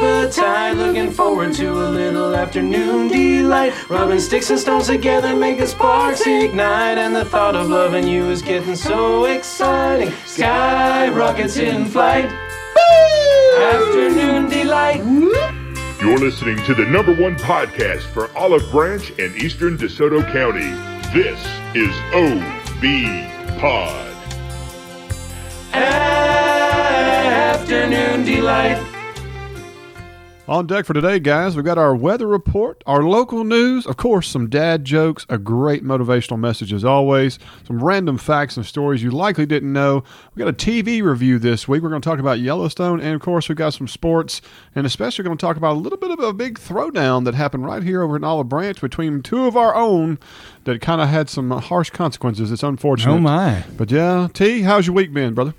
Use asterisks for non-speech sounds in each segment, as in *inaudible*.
appetite. Looking forward to a little afternoon delight. Rubbing sticks and stones together, making sparks ignite. And the thought of loving you is getting so exciting. Sky rockets in flight. Afternoon delight. You're listening to the number one podcast for Olive Branch and Eastern DeSoto County. This is OB Pod. Afternoon delight. On deck for today, guys, we've got our weather report, our local news, of course, some dad jokes, a great motivational message as always, some random facts and stories you likely didn't know. We've got a TV review this week. We're going to talk about Yellowstone, and of course, we've got some sports, and especially we're going to talk about a little bit of a big throwdown that happened right here over in Olive Branch between two of our own that kind of had some harsh consequences. It's unfortunate. Oh my! But yeah, T, how's your week been, brother?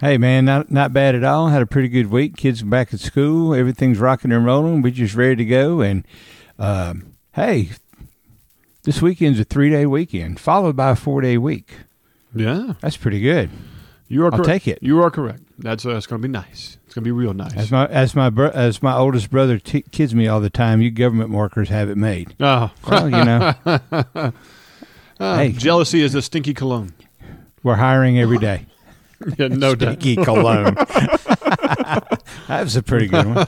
Hey man, not not bad at all. Had a pretty good week. Kids are back at school. Everything's rocking and rolling. We're just ready to go. And um, hey, this weekend's a three day weekend followed by a four day week. Yeah, That's pretty good. you are. I'll correct. take it. You are correct. That's uh, it's going to be nice. It's going to be real nice. As my as my bro- as my oldest brother t- kids me all the time. You government workers have it made. oh, Well, you know, *laughs* hey, jealousy is a stinky cologne. we're hiring every *laughs* day. Yeah, no doubt. Cologne. *laughs* that was a pretty good one.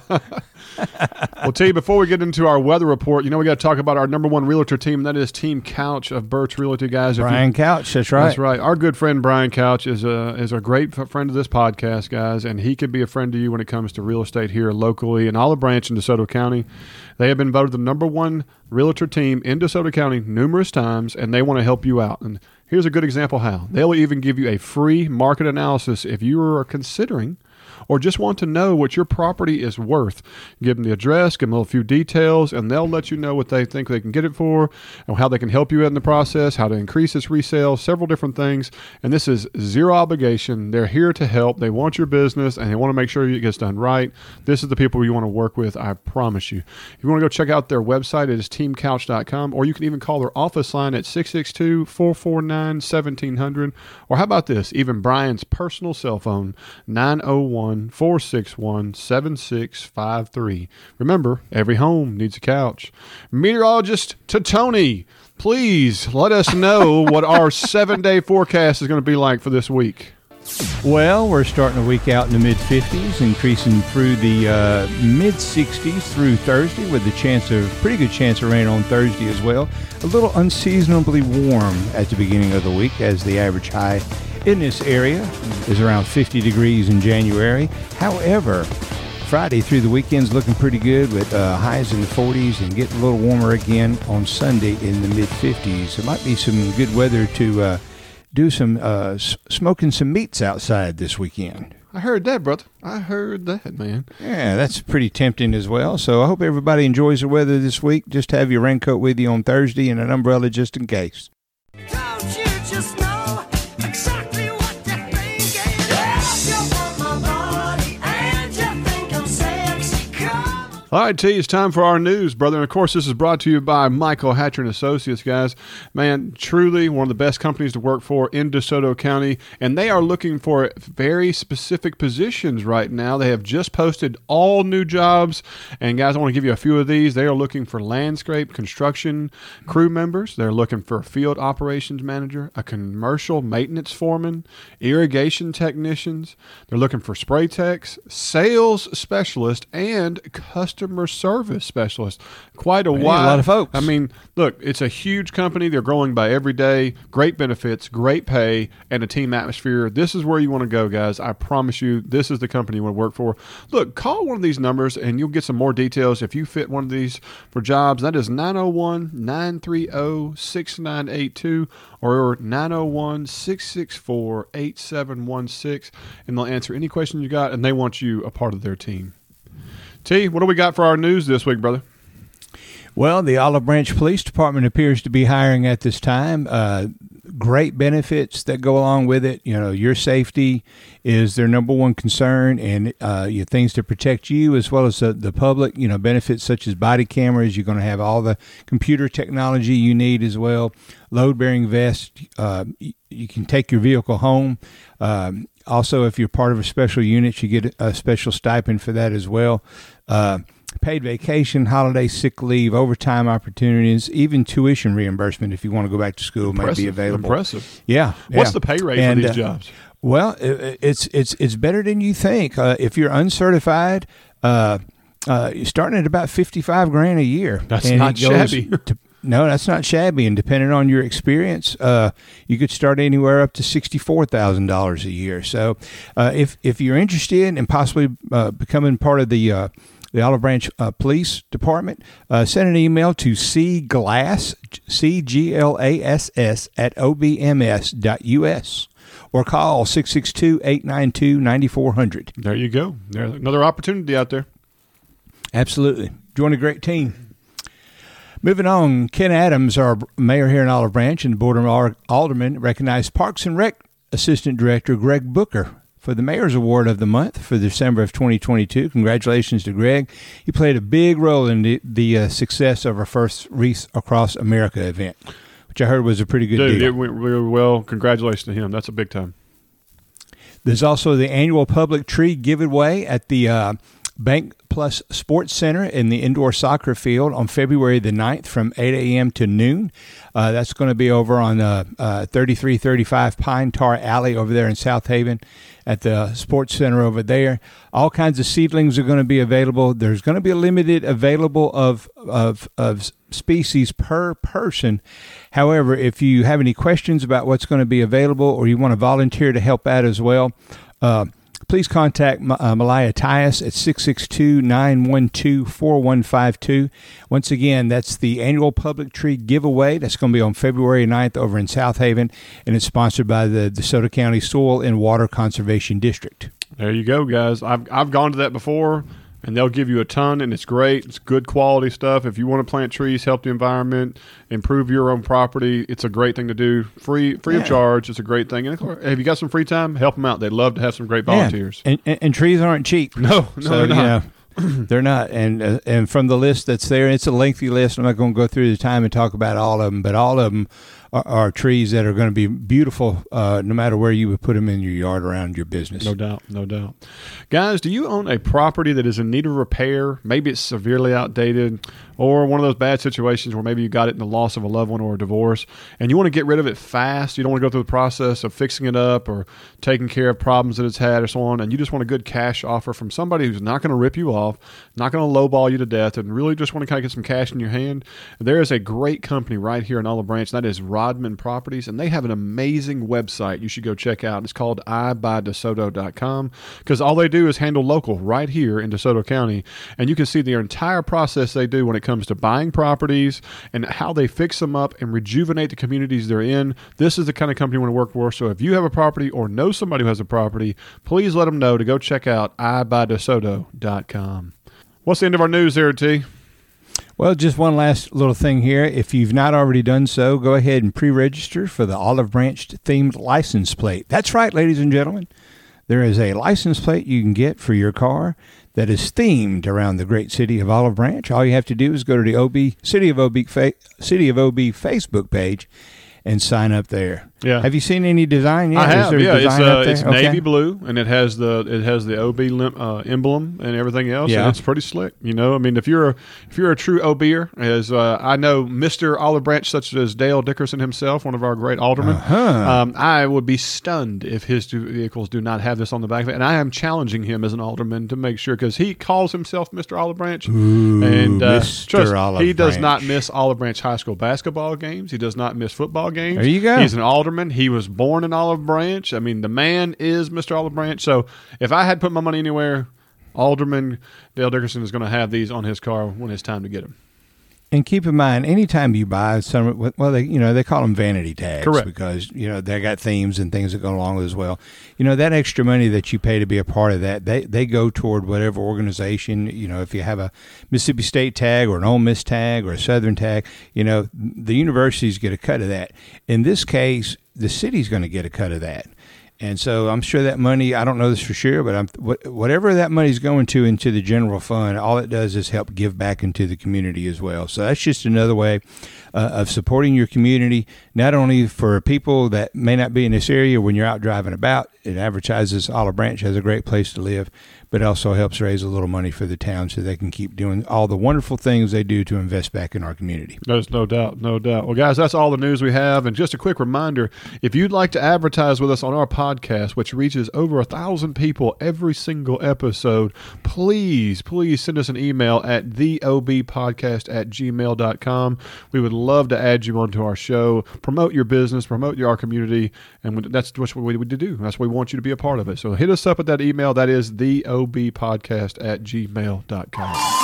Well, T, before we get into our weather report, you know we got to talk about our number one realtor team. That is Team Couch of Birch Realty, guys. If you- Brian Couch. That's right. That's right. Our good friend Brian Couch is a is a great f- friend of this podcast, guys, and he can be a friend to you when it comes to real estate here locally in Olive Branch in DeSoto County. They have been voted the number one realtor team in DeSoto County numerous times, and they want to help you out. And here's a good example how. They'll even give you a free market analysis if you are considering or just want to know what your property is worth. Give them the address, give them a few details, and they'll let you know what they think they can get it for, and how they can help you in the process, how to increase its resale, several different things. And this is zero obligation. They're here to help. They want your business, and they want to make sure it gets done right. This is the people you want to work with. I promise you. If you want to go check out their website, it is teamcouch.com, or you can even call their office line at 662 449 1700. Or how about this? Even Brian's personal cell phone, 901 461 7653. Remember, every home needs a couch. Meteorologist to Tony, please let us know *laughs* what our seven day forecast is going to be like for this week. Well, we're starting the week out in the mid 50s, increasing through the uh, mid 60s through Thursday, with a chance of pretty good chance of rain on Thursday as well. A little unseasonably warm at the beginning of the week, as the average high in this area is around 50 degrees in January. However, Friday through the weekend's looking pretty good with uh, highs in the 40s and getting a little warmer again on Sunday in the mid 50s. There might be some good weather to uh, do some uh, s- smoking some meats outside this weekend. I heard that, brother. I heard that, man. Yeah, that's pretty tempting as well. So I hope everybody enjoys the weather this week. Just have your raincoat with you on Thursday and an umbrella just in case. All right, T, it's time for our news, brother. And of course, this is brought to you by Michael Hatcher and Associates, guys. Man, truly one of the best companies to work for in DeSoto County. And they are looking for very specific positions right now. They have just posted all new jobs. And guys, I want to give you a few of these. They are looking for landscape construction crew members. They're looking for a field operations manager, a commercial maintenance foreman, irrigation technicians. They're looking for spray techs, sales specialist, and customer service specialist. Quite a Man, a lot of folks. I mean, look, it's a huge company. They're growing by every day. Great benefits, great pay, and a team atmosphere. This is where you want to go, guys. I promise you, this is the company you want to work for. Look, call one of these numbers and you'll get some more details if you fit one of these for jobs. That is 901 930 6982 or 901 664 8716. And they'll answer any question you got, and they want you a part of their team. What do we got for our news this week, brother? Well, the Olive Branch Police Department appears to be hiring at this time. Uh, great benefits that go along with it. You know, your safety is their number one concern, and uh, things to protect you as well as the, the public. You know, benefits such as body cameras. You're going to have all the computer technology you need as well. Load bearing vest. Uh, you can take your vehicle home. Um, also, if you're part of a special unit, you get a special stipend for that as well. Uh, paid vacation, holiday sick leave, overtime opportunities, even tuition reimbursement if you want to go back to school may be available. Impressive. Yeah. What's yeah. the pay rate And, for these uh, jobs? Well, it's it's it's better than you think. Uh, if you're uncertified, uh, uh, you're starting at about fifty five grand a year. That's And not shabby. to- no, that's not shabby. And depending on your experience, uh, you could start anywhere up to sixty four thousand dollars a year. So, uh, if if you're interested in possibly uh, becoming part of the uh, the Olive Branch uh, Police Department, uh, send an email to cglass, C G L A S S, at obms.us or call 662 892 9400. There you go. There's another opportunity out there. Absolutely. Join a great team. Moving on, Ken Adams, our mayor here in Olive Branch, and the Board of Al- Aldermen recognized Parks and Rec Assistant Director Greg Booker for the Mayor's Award of the Month for December of 2022. Congratulations to Greg. He played a big role in the, the uh, success of our first Wreath Across America event, which I heard was a pretty good Dude, deal. it went really well. Congratulations to him. That's a big time. There's also the annual public tree giveaway at the uh, Bank Plus Sports Center in the indoor soccer field on February the 9th from 8 a.m. to noon. Uh, that's going to be over on uh, uh, 3335 Pine Tar Alley over there in Southaven at the Sports Center over there. All kinds of seedlings are going to be available. There's going to be a limited available of, of, of species per person. However, if you have any questions about what's going to be available or you want to volunteer to help out as well, uh, please contact uh, Malaya Tyus at 662 912 4152. Once again, that's the annual public tree giveaway. That's going to be on February 9th over in Southaven, and it's sponsored by the DeSoto County Soil and Water Conservation District. There you go, guys. I've I've gone to that before, and they'll give you a ton, and it's great. It's good quality stuff. If you want to plant trees, help the environment, improve your own property, it's a great thing to do. Free free of charge. It's a great thing. And of course, if you got some free time, help them out. They'd love to have some great volunteers. Yeah. And, and, and trees aren't cheap. No, no, so, they're you not. know, *clears throat* they're not. And uh, and from the list that's there, it's a lengthy list. I'm not going to go through the time and talk about all of them, but all of them are, are trees that are going to be beautiful, uh, no matter where you would put them in your yard around your business. No doubt, no doubt. Guys, do you own a property that is in need of repair? Maybe it's severely outdated, or one of those bad situations where maybe you got it in the loss of a loved one or a divorce, and you want to get rid of it fast. You don't want to go through the process of fixing it up or taking care of problems that it's had or so on, and you just want a good cash offer from somebody who's not going to rip you off, not going to lowball you to death, and really just want to kind of get some cash in your hand. There is a great company right here in Olive Branch, and that is Rodman Properties, and they have an amazing website you should go check out. It's called iBuyDeSoto.com because all they do is handle local right here in DeSoto County, and you can see their entire process they do when it comes to buying properties and how they fix them up and rejuvenate the communities they're in. This is the kind of company you want to work for. So if you have a property or know somebody who has a property, please let them know to go check out iBuyDeSoto.com. What's the end of our news there, T? Well, just one last little thing here. If you've not already done so, go ahead and pre register for the Olive Branch themed license plate. That's right, ladies and gentlemen. There is a license plate you can get for your car that is themed around the great city of Olive Branch. All you have to do is go to the OB City of OB City of OB Facebook page and sign up there. Yeah. Have you seen any design yet? I have, yeah. It's uh, it's Okay. navy blue, and it has the it has the OB lim, uh, emblem and everything else. Yeah. and it's pretty slick. You know, I mean, if you're a if you're a true OBer, as uh, I know, Mister Olive Branch, such as Dale Dickerson himself, one of our great aldermen, Uh-huh. um, I would be stunned if his two vehicles do not have this on the back of it. And I am challenging him as an alderman to make sure because he calls himself Mister Olive Branch, and uh, Mr. trust, Olive he does Branch. not miss Olive Branch High School basketball games. He does not miss football games. There you go. He's an alderman. He was born in Olive Branch. I mean, the man is Mr. Olive Branch. So if I had put my money anywhere, Alderman Dale Dickerson is going to have these on his car when it's time to get them. And keep in mind, anytime you buy some, well, they you know they call them vanity tags, Correct. Because you know they got themes and things that go along with it as well. You know that extra money that you pay to be a part of that, they they go toward whatever organization. You know, if you have a Mississippi State tag or an Ole Miss tag or a Southern tag, you know the universities get a cut of that. In this case, the city's going to get a cut of that. And so I'm sure that money, I don't know this for sure, but I'm, whatever that money's going to into the general fund, all it does is help give back into the community as well. So that's just another way uh, of supporting your community, not only for people that may not be in this area when you're out driving about. It advertises Olive Branch has a great place to live, but also helps raise a little money for the town so they can keep doing all the wonderful things they do to invest back in our community. There's no doubt, no doubt. Well, guys, that's all the news we have. And just a quick reminder if you'd like to advertise with us on our podcast, which reaches over a thousand people every single episode, please, please send us an email at theobpodcast at gmail.com. We would love to add you onto our show, promote your business, promote your, our community. And that's what we would do. That's what we want you to be a part of it. So hit us up at that email. That is theobpodcast at gmail.com.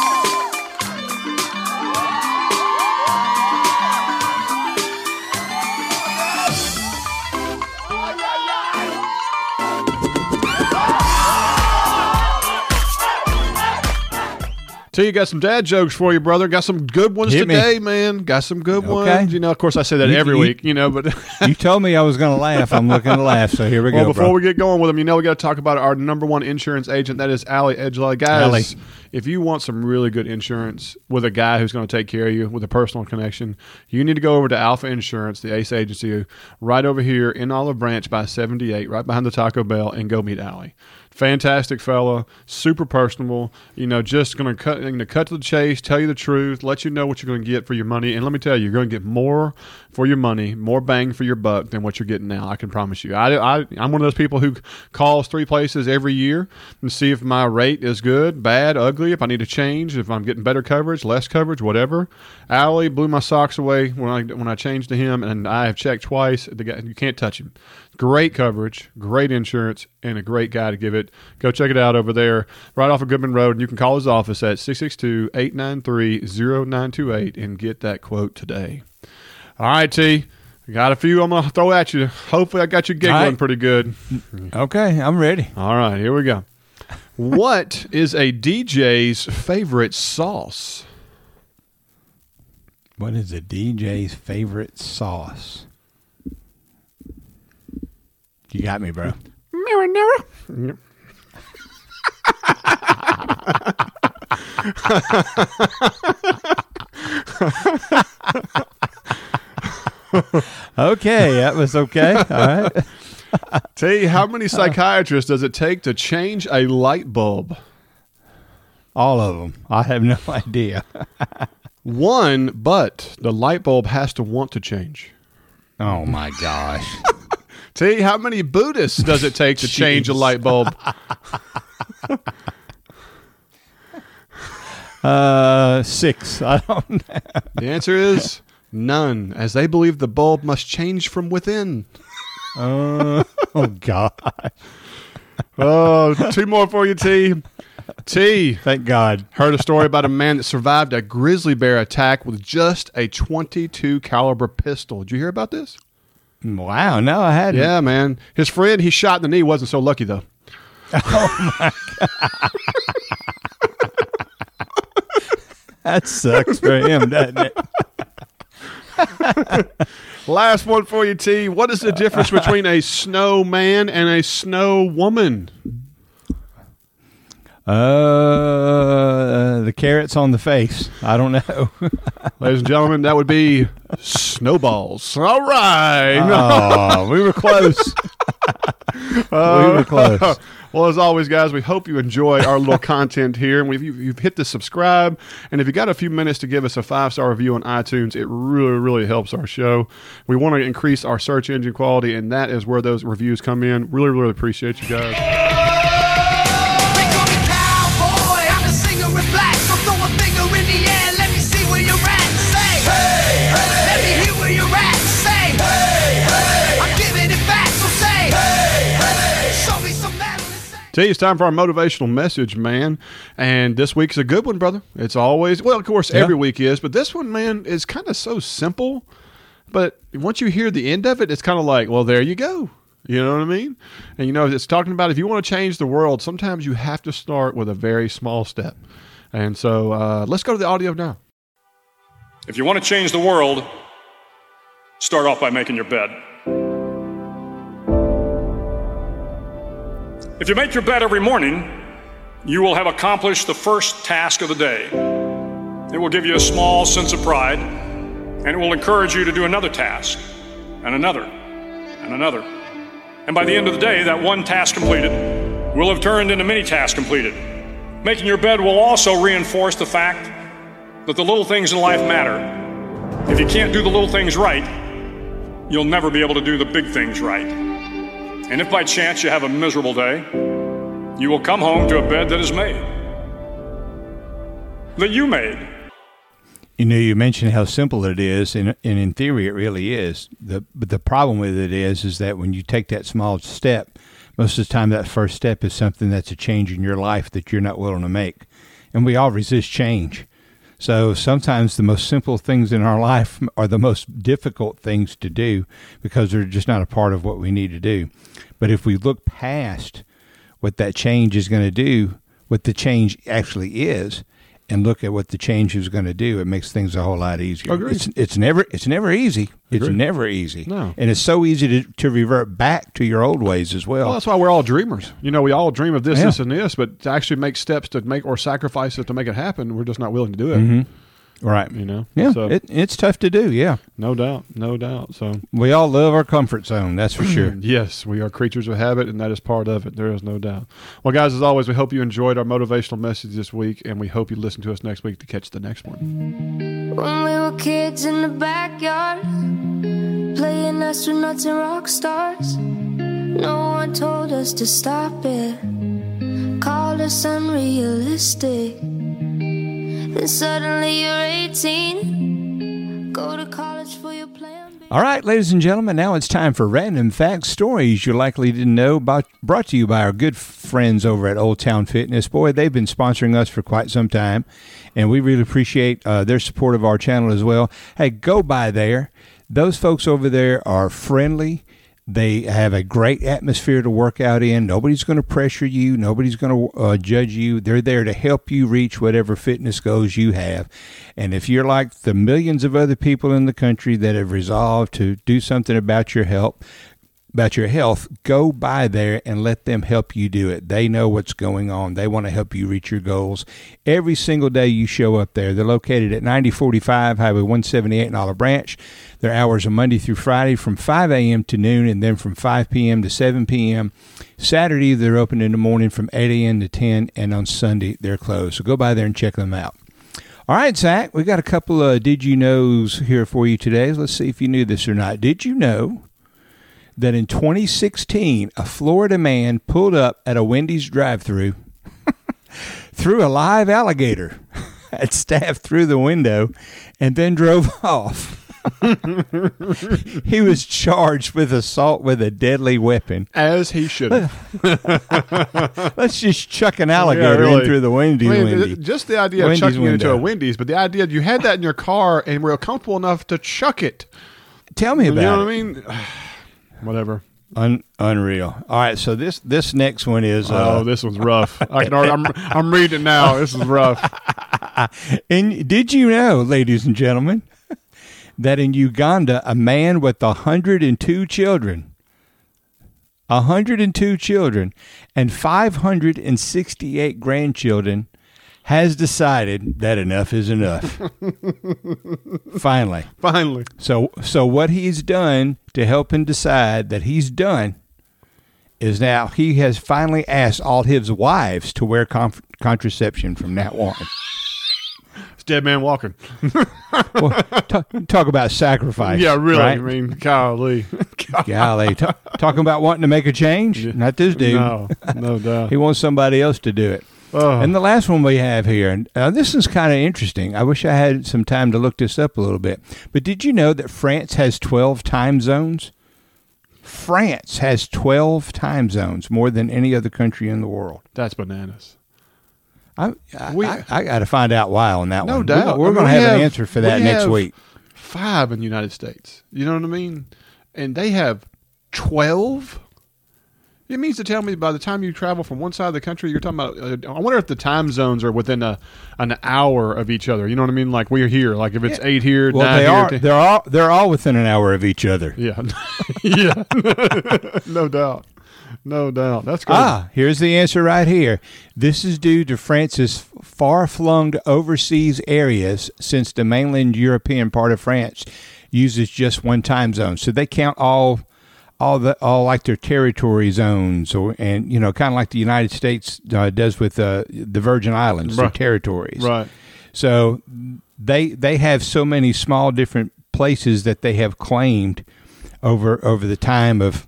T, you got some dad jokes for you, brother. Got some good ones Hit me. today, man. Got some good Okay. ones. You know, of course, I say that You- every you- week, you know, but *laughs* you told me I was going to laugh. I'm looking to laugh. So here we well, go. before bro. we get going with them, you know, we got to talk about our number one insurance agent. That is Allie Edgely. Guys, Allie. if you want some really good insurance with a guy who's going to take care of you with a personal connection, you need to go over to Alfa Insurance, the ACE agency, right over here in Olive Branch by 78, right behind the Taco Bell, and go meet Allie. Fantastic fella, super personable. You know, just going to cut, to cut to the chase, tell you the truth, let you know what you're going to get for your money, and let me tell you, you're going to get more for your money, more bang for your buck than what you're getting now. I can promise you. I, I, I'm one of those people who calls three places every year and see if my rate is good, bad, ugly, if I need to change, if I'm getting better coverage, less coverage, whatever. Allie blew my socks away when I when I changed to him, and I have checked twice. The guy, you can't touch him. Great coverage, great insurance, and a great guy to give it. Go check it out over there, right off of Goodman Road. And you can call his office at 662 893 0928 and get that quote today. All right, T. Got a few I'm going to throw at you. Hopefully, I got you giggling right. pretty good. okay, I'm ready. All right, here we go. what *laughs* is a DJ's favorite sauce? What is a DJ's favorite sauce? You got me, bro. Marinara. Okay, that was okay. All right. T, how many psychiatrists does it take to change a light bulb? All of them. I have no *laughs* idea. One, but the light bulb has to want to change. Oh my gosh. *laughs* T, how many Buddhists does it take to *laughs* change a light bulb? Uh, six. I don't know. The answer is none, as they believe the bulb must change from within. Uh, oh God. Oh, two more for you, T. T. Thank God. Heard a story about a man that survived a grizzly bear attack with just a 22 caliber pistol. Did you hear about this? Wow. No, I hadn't. Yeah, man. His friend he shot in the knee wasn't so lucky though. *laughs* That sucks for him, doesn't it? *laughs* Last one for you, T. What is the difference between a snowman and a snow woman? Uh, the carrots on the face. I don't know. *laughs* Ladies and gentlemen, that would be snowballs. All right. oh, we were close. we were close. Well, as always, guys, we hope you enjoy our little *laughs* content here. And if you, you've hit the subscribe, and if you got a few minutes to give us a five star review on iTunes, it really, really helps our show. We want to increase our search engine quality, and that is where those reviews come in. Really, really appreciate you guys. You, it's time for our motivational message, man. And this week's a good one, brother. It's always, well, of course, Yeah. every week is, but this one, man, is kind of so simple. But once you hear the end of it, it's kind of like, well, there you go. You know what I mean? And you know, it's talking about if you want to change the world, sometimes you have to start with a very small step. And so uh, let's go to the audio now. If you want to change the world, start off by making your bed. If you make your bed every morning, you will have accomplished the first task of the day. It will give you a small sense of pride, and it will encourage you to do another task, and another, and another. And by the end of the day, that one task completed will have turned into many tasks completed. Making your bed will also reinforce the fact that the little things in life matter. If you can't do the little things right, you'll never be able to do the big things right. And if by chance you have a miserable day, you will come home to a bed that is made. That you made. You know, you mentioned how simple it is, and, and in theory, it really is. The but the problem with it is, is that when you take that small step, most of the time that first step is something that's a change in your life that you're not willing to make, and we all resist change. So sometimes the most simple things in our life are the most difficult things to do because they're just not a part of what we need to do. But if we look past what that change is going to do, what the change actually is, and look at what the change is going to do, it makes things a whole lot easier. Agreed. It's, it's never it's never easy. It's never easy. No. and it's so easy to, to revert back to your old ways as well. Well, that's why we're all dreamers. You know, we all dream of this, Yeah. this, and this, but to actually make steps to make or sacrifices to make it happen, we're just not willing to do it. Mm-hmm. Right. You know, Yeah, So it, it's tough to do. Yeah, no doubt, no doubt. So we all love our comfort zone. That's for sure. *clears throat* yes, we are creatures of habit, and that is part of it. There is no doubt. Well, guys, as always, we hope you enjoyed our motivational message this week, and we hope you listen to us next week to catch the next one. When we were kids in the backyard, playing astronauts and rock stars. No one told us to stop it, called us unrealistic. Then suddenly you're 18, go to college for your plan. All right, ladies and gentlemen, now it's time for random facts, stories you likely didn't know about. Brought to you by our good friends over at Old Town Fitness. Boy, they've been sponsoring us for quite some time, and we really appreciate uh, their support of our channel as well. Hey, go by there. Those folks over there are friendly. They have a great atmosphere to work out in. Nobody's going to pressure you. Nobody's going to uh, judge you. They're there to help you reach whatever fitness goals you have. And if you're like the millions of other people in the country that have resolved to do something about your health, about your health, go by there and let them help you do it. They know what's going on. They want to help you reach your goals. Every single day you show up there. They're located at 9045 Highway 178 in Olive Branch. Their hours are Monday through Friday from 5 a.m. to noon and then from 5 p.m. to 7 p.m. Saturday, they're open in the morning from 8 a.m. to 10, and on Sunday, they're closed. So go by there and check them out. All right, Zach, we got a couple of did you knows here for you today. Let's see if you knew this or not. Did you know that in 2016, a Florida man pulled up at a Wendy's drive-through, *laughs* threw a live alligator *laughs* at staff through the window, and then drove *laughs* off. he was charged with assault with a deadly weapon. As he should. have. Let's just chuck an alligator really. in through the Wendy's I mean, window. th- just the idea Wendy's of chucking it into a. Wendy's, but the idea you had that in your car and were comfortable enough to chuck it. Tell me You about know it. what I mean? Whatever. Un- unreal. All right, so this this next one is uh, oh, this one's rough. I can already, I'm I'm reading it now. This is rough. *laughs* And did you know, ladies and gentlemen, that in Uganda, a man with 102 children, 102 children, and 568 grandchildren has decided that enough is enough. *laughs* Finally. Finally, So, so what he's done to help him decide that he's done is now he has finally asked all his wives to wear conf- contraception from now on. it's dead man walking. *laughs* Well, talk, talk about sacrifice. Yeah, really. right? I mean, golly. *laughs* Golly, ta- talking about wanting to make a change. Not this dude. No, no doubt. He wants somebody else to do it. Oh. And the last one we have here, and uh, this is kind of interesting. I wish I had some time to look this up a little bit. But did you know that France has 12 time zones? France has 12 time zones, more than any other country in the world. That's bananas. I, I, We- I, I got to find out why on that No one. doubt. We're, mean, going to we have, an answer for that we next have- week. Five in the United States. You know what I mean? And they have 12? It means to tell me by the time you travel from one side of the country, you're talking about. Uh, I wonder if the time zones are within a an hour of each other. You know what I mean? Like we're here. Like if it's eight here, Well, nine they here. are. ten- They're all. They're all within an hour of each other. yeah, *laughs* yeah, *laughs* no doubt, no doubt. That's great. Ah, here's the answer right here. This is due to France's far flung overseas areas since the mainland European part of France uses just one time zone. So they count all all the all like their territory zones or and you know kind of like the United States uh, does with uh, the Virgin Islands, their Right. territories. Right. So they they have so many small different places that they have claimed over over the time of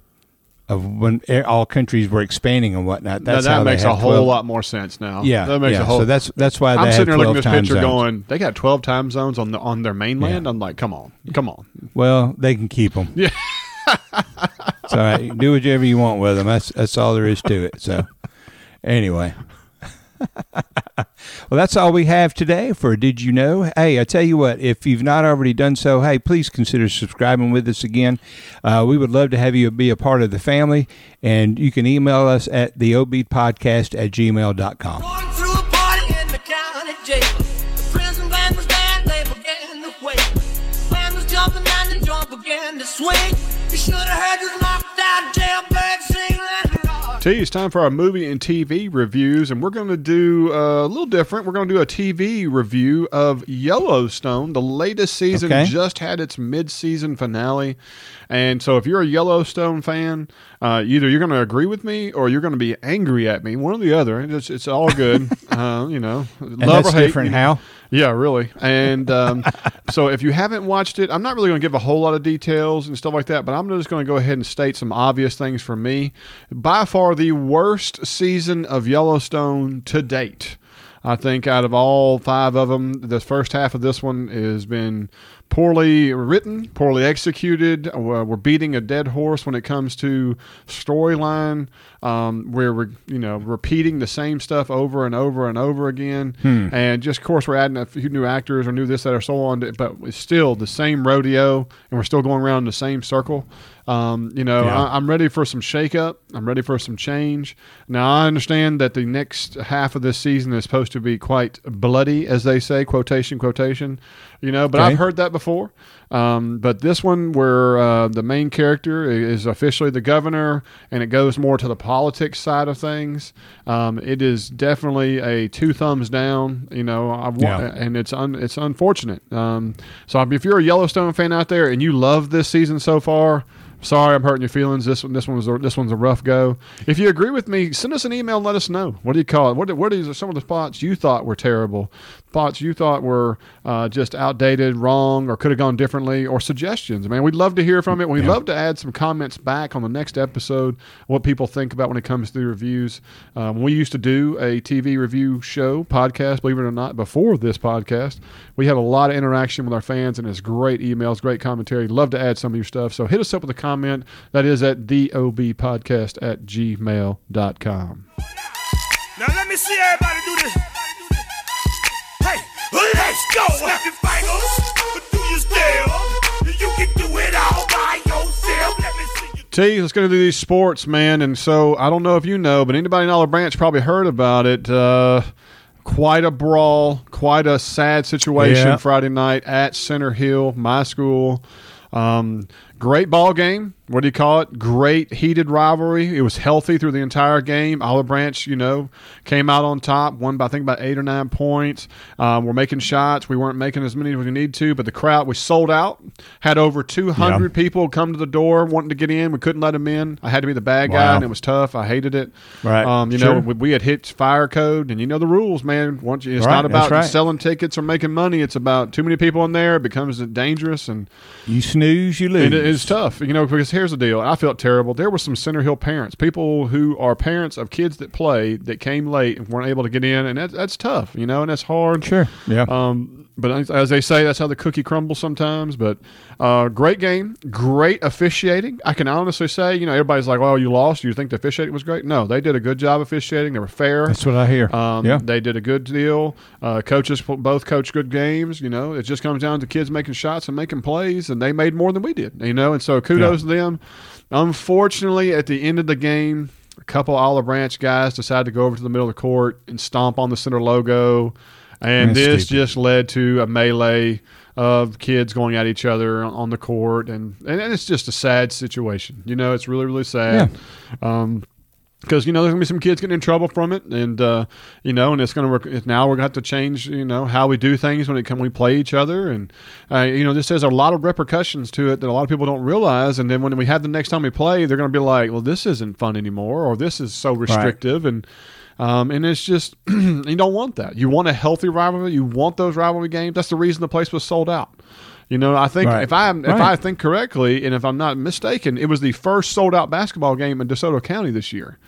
of when all countries were expanding and whatnot. Now, that makes a whole 12 lot more sense now. Yeah, that makes yeah. a whole. So that's that's why they I'm sitting there looking at this picture, zones. going, they got 12 time zones on the on their mainland. I'm like, come on, come on. Well, they can keep them. Yeah. *laughs* it's all right. Do whatever you want with them. That's that's all there is to it. So, anyway. *laughs* well, that's all we have today for Did You Know? Hey, I tell you what, if you've not already done so, hey, please consider subscribing with us again. Uh, we would love to have you be a part of the family, and you can email us at theobpodcast at gmail.com. Going through a party in the county jail. The prison band was they began to wait. Band was jumping and the to swing. You should have heard this knocked out jailbird sing that rock. T, it's time for our movie and TV reviews, and we're going to do uh, a little different. We're going to do a TV review of Yellowstone. The latest season Okay. just had its mid-season finale, and so if you're a Yellowstone fan, uh, either you're going to agree with me or you're going to be angry at me. One or the other. It's, it's all good. *laughs* uh, you know, love or hate. different you know. how? Yeah, really. And um, *laughs* so if you haven't watched it, I'm not really going to give a whole lot of details and stuff like that, but I'm just going to go ahead and state some obvious things for me. By far the worst season of Yellowstone to date. I think out of all five of them, the first half of this one has been poorly written, poorly executed. We're beating a dead horse when it comes to storyline. Um, where we're you know repeating the same stuff over and over and over again, and just of course we're adding a few new actors or new this that or so on, but it's still the same rodeo, and we're still going around in the same circle. Um, you know, Yeah. I, I'm ready for some shakeup. I'm ready for some change. Now I understand that the next half of this season is supposed to be quite bloody, as they say, quotation quotation. You know, but Okay. I've heard that before. Um, but this one, where uh, the main character is officially the governor, and it goes more to the politics side of things, um, it is definitely a two thumbs down. You know, I've Yeah. and it's un- it's unfortunate. Um, so if you're a Yellowstone fan out there and you love this season so far. Sorry, I'm hurting your feelings. This one, this one was a, this one's a rough go. If you agree with me, send us an email and let us know. What do you call it? What what are some of the spots you thought were terrible, spots you thought were uh, just outdated, wrong, or could have gone differently, or suggestions? Man, we'd love to hear from it. We'd love to add some comments back on the next episode. What people think about when it comes to the reviews. Um, we used to do a TV review show podcast, believe it or not, before this podcast. We have a lot of interaction with our fans, and it's great emails, great commentary. Love to add some of your stuff. So hit us up with a comment. That is at dobpodcast at gmail.com. Now let me see everybody do this. Hey, let's go. Snap your fingers, but do you still? You can do it all by yourself. Let me see you. T, let's go to do these sports, man. And so I don't know if you know, but anybody in Olive Branch probably heard about it. Uh, quite a brawl, quite a sad situation Yeah. Friday night at Center Hill, my school. Um, great ball game. What do you call it? Great heated rivalry. It was healthy through the entire game. Olive Branch, you know, came out on top, won by I think about eight or nine points. Um, we're making shots. We weren't making as many as we need to, but the crowd was sold out. Had over two hundred people come to the door wanting to get in. We couldn't let them in. I had to be the bad guy, Wow. and it was tough. I hated it. Right. Um, you Sure. know, we, we had hit fire code, and you know the rules, man. Once you, it's Right, not about right. selling tickets or making money. It's about too many people in there. It becomes dangerous, and You snooze, you lose. It's tough, you know, because here's the deal. I felt terrible. There were some Center Hill parents, people who are parents of kids that play that came late and weren't able to get in, and that, that's tough, you know, and that's hard. Sure. Yeah. Um, but as- as they say, that's how the cookie crumbles sometimes. But uh, great game, great officiating. I can honestly say, you know, everybody's like, "Well, you lost. You think the officiating was great?" No, they did a good job officiating. They were fair. That's what I hear. Um, yeah. They did a good deal. Uh, coaches both coached good games. You know, it just comes down to kids making shots and making plays, and they made more than we did. You know, and so kudos to them. Unfortunately, at the end of the game, a couple Olive Branch guys decided to go over to the middle of the court and stomp on the center logo, and That's this stupid. just led to a melee of kids going at each other on the court, and and it's just a sad situation. You know, it's really really sad. Um, because you know there's gonna be some kids getting in trouble from it, and uh, you know, and it's gonna work. Now we're gonna have to change, you know, how we do things when it come we play each other, and uh, you know, this has a lot of repercussions to it that a lot of people don't realize. And then when we have the next time we play, they're gonna be like, well, this isn't fun anymore, or this is so restrictive, and um, and it's just *clears throat* you don't want that. You want a healthy rivalry. You want those rivalry games. That's the reason the place was sold out. You know, I think Right. if I if Right. I think correctly, and if I'm not mistaken, it was the first sold out basketball game in DeSoto County this year.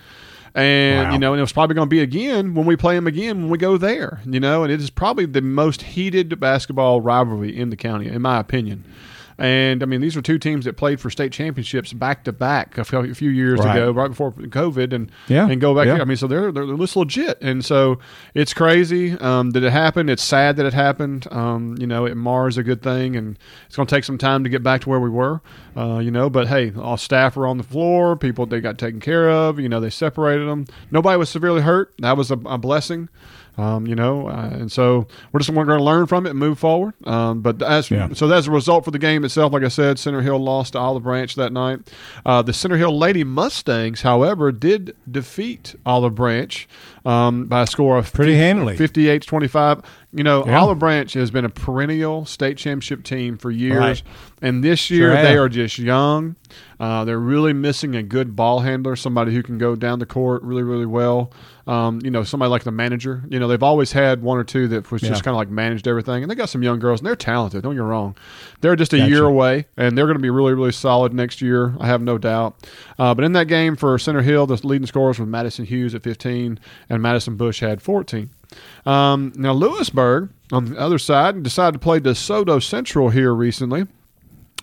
And Wow. you know, and it was probably going to be again when we play them again when we go there. You know, and it is probably the most heated basketball rivalry in the county, in my opinion. And I mean, these are two teams that played for state championships back to back a few years Right. ago, right before COVID, and Yeah. and go back. Yeah. I mean, so they're they're just legit, and so it's crazy um, that it happened. It's sad that it happened. Um, you know, it mars a good thing, and it's going to take some time to get back to where we were. Uh, you know, but hey, all staff were on the floor. People they got taken care of. You know, they separated them. Nobody was severely hurt. That was a, a blessing. Um, you know, uh, and so we're just going to learn from it and move forward. Um, but as Yeah. so as a result for the game itself, like I said, Center Hill lost to Olive Branch that night. Uh, the Center Hill Lady Mustangs, however, did defeat Olive Branch um, by a score of Pretty handily. 58 25. You know, Yeah. Olive Branch has been a perennial state championship team for years. Right. And this year, Sure they are just young. Uh, they're really missing a good ball handler, somebody who can go down the court really, really well. Um, you know, somebody like the manager. You know, they've always had one or two that was Yeah. just kind of like managed everything. And they got some young girls, and they're talented. Don't get me wrong. They're just a Gotcha. year away, and they're going to be really, really solid next year. I have no doubt. Uh, but in that game for Center Hill, the leading scorers was Madison Hughes at 15, and Madison Bush had 14. Um, now, Lewisburg, on the other side, decided to play DeSoto Central here recently.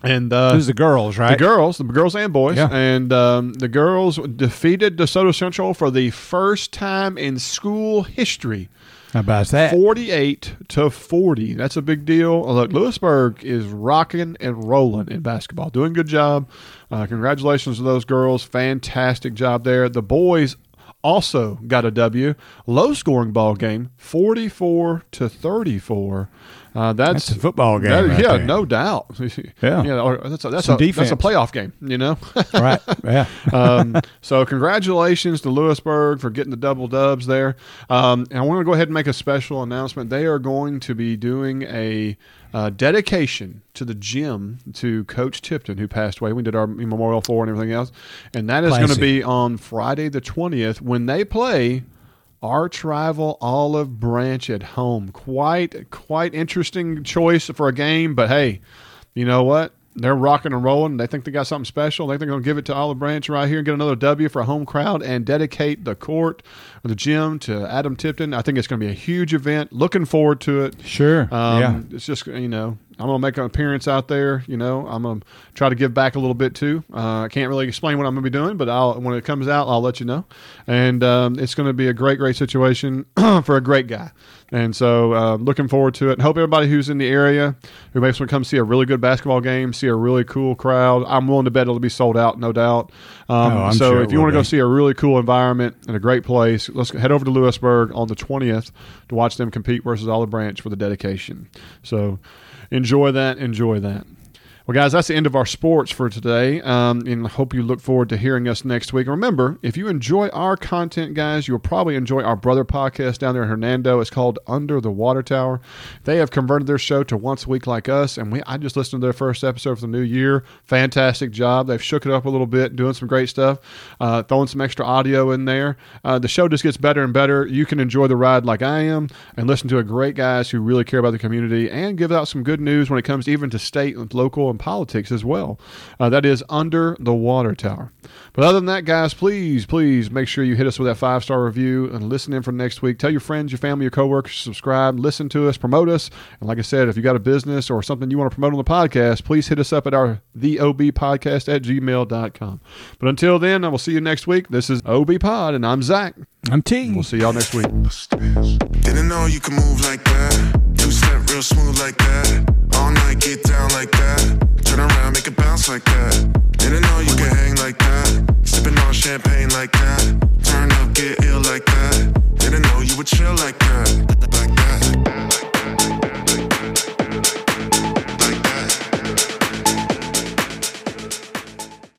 And uh, is the girls, right? the girls, the girls and boys, Yeah. and um, the girls defeated DeSoto Central for the first time in school history. How about that? 48 to 40. That's a big deal. Look, Lewisburg is rocking and rolling in basketball. Doing a good job. Uh, congratulations to those girls. Fantastic job there. The boys also got a W. Low scoring ball game, 44 to 34. Uh, that's, That's a football game that- right yeah, there. no doubt. *laughs* Yeah. yeah or that's a, that's, Some a, that's a playoff game, you know? *laughs* right. Yeah. *laughs* um, so congratulations to Lewisburg for getting the double dubs there. Um, and I want to go ahead and make a special announcement. They are going to be doing a uh, dedication to the gym to Coach Tipton, who passed away. We did our memorial for and everything else, and that is going to be on Friday the twentieth when they play. Arch rival Olive Branch at home. Quite quite interesting choice for a game, but hey, you know what? They're rocking and rolling. They think they got something special. They think they're going to give it to Olive Branch right here and get another W for a home crowd and dedicate the court or the gym to Adam Tipton. I think it's going to be a huge event. Looking forward to it. Sure. Um, yeah. It's just, you know, I'm going to make an appearance out there. You know, I'm going to try to give back a little bit too. Uh, I can't really explain what I'm going to be doing, but I'll, when it comes out, I'll let you know. And um, it's going to be a great, great situation *clears throat* for a great guy. And so, uh, looking forward to it. Hope everybody who's in the area who makes want to come see a really good basketball game, see a really cool crowd. I'm willing to bet it'll be sold out, no doubt. Um, Oh, so, sure if you want to go see a really cool environment and a great place, let's head over to Lewisburg on the 20th to watch them compete versus Olive Branch for the dedication. So, enjoy that. Enjoy that. Well, guys, that's the end of our sports for today. Um, and I hope you look forward to hearing us next week. Remember, if you enjoy our content, guys, you'll probably enjoy our brother podcast down there in Hernando. It's called Under the Water Tower. They have converted their show to once a week like us. And we I just listened to their first episode for the new year. Fantastic job. They've shook it up a little bit, doing some great stuff, uh, throwing some extra audio in there. Uh, the show just gets better and better. You can enjoy the ride like I am and listen to a great guys who really care about the community and give out some good news when it comes even to state and local and some politics as well. Uh, that is Under the Water Tower. But other than that, guys, please, please make sure you hit us with that five star review and listen in for next week. Tell your friends, your family, your coworkers, subscribe, listen to us, promote us. And like I said, if you got a business or something you want to promote on the podcast, please hit us up at our the OB podcast at gmail.com. But until then, I will see you next week. This is OB Pod, and I'm Zach. I'm T. We'll see y'all next week. Didn't know you could move like that. Real smooth like that. All night get down like that. Turn around, make it bounce like that. Didn't know you could hang like that. Sipping on champagne like that. Turn up, get ill like that. Didn't know you would chill like that. Like that.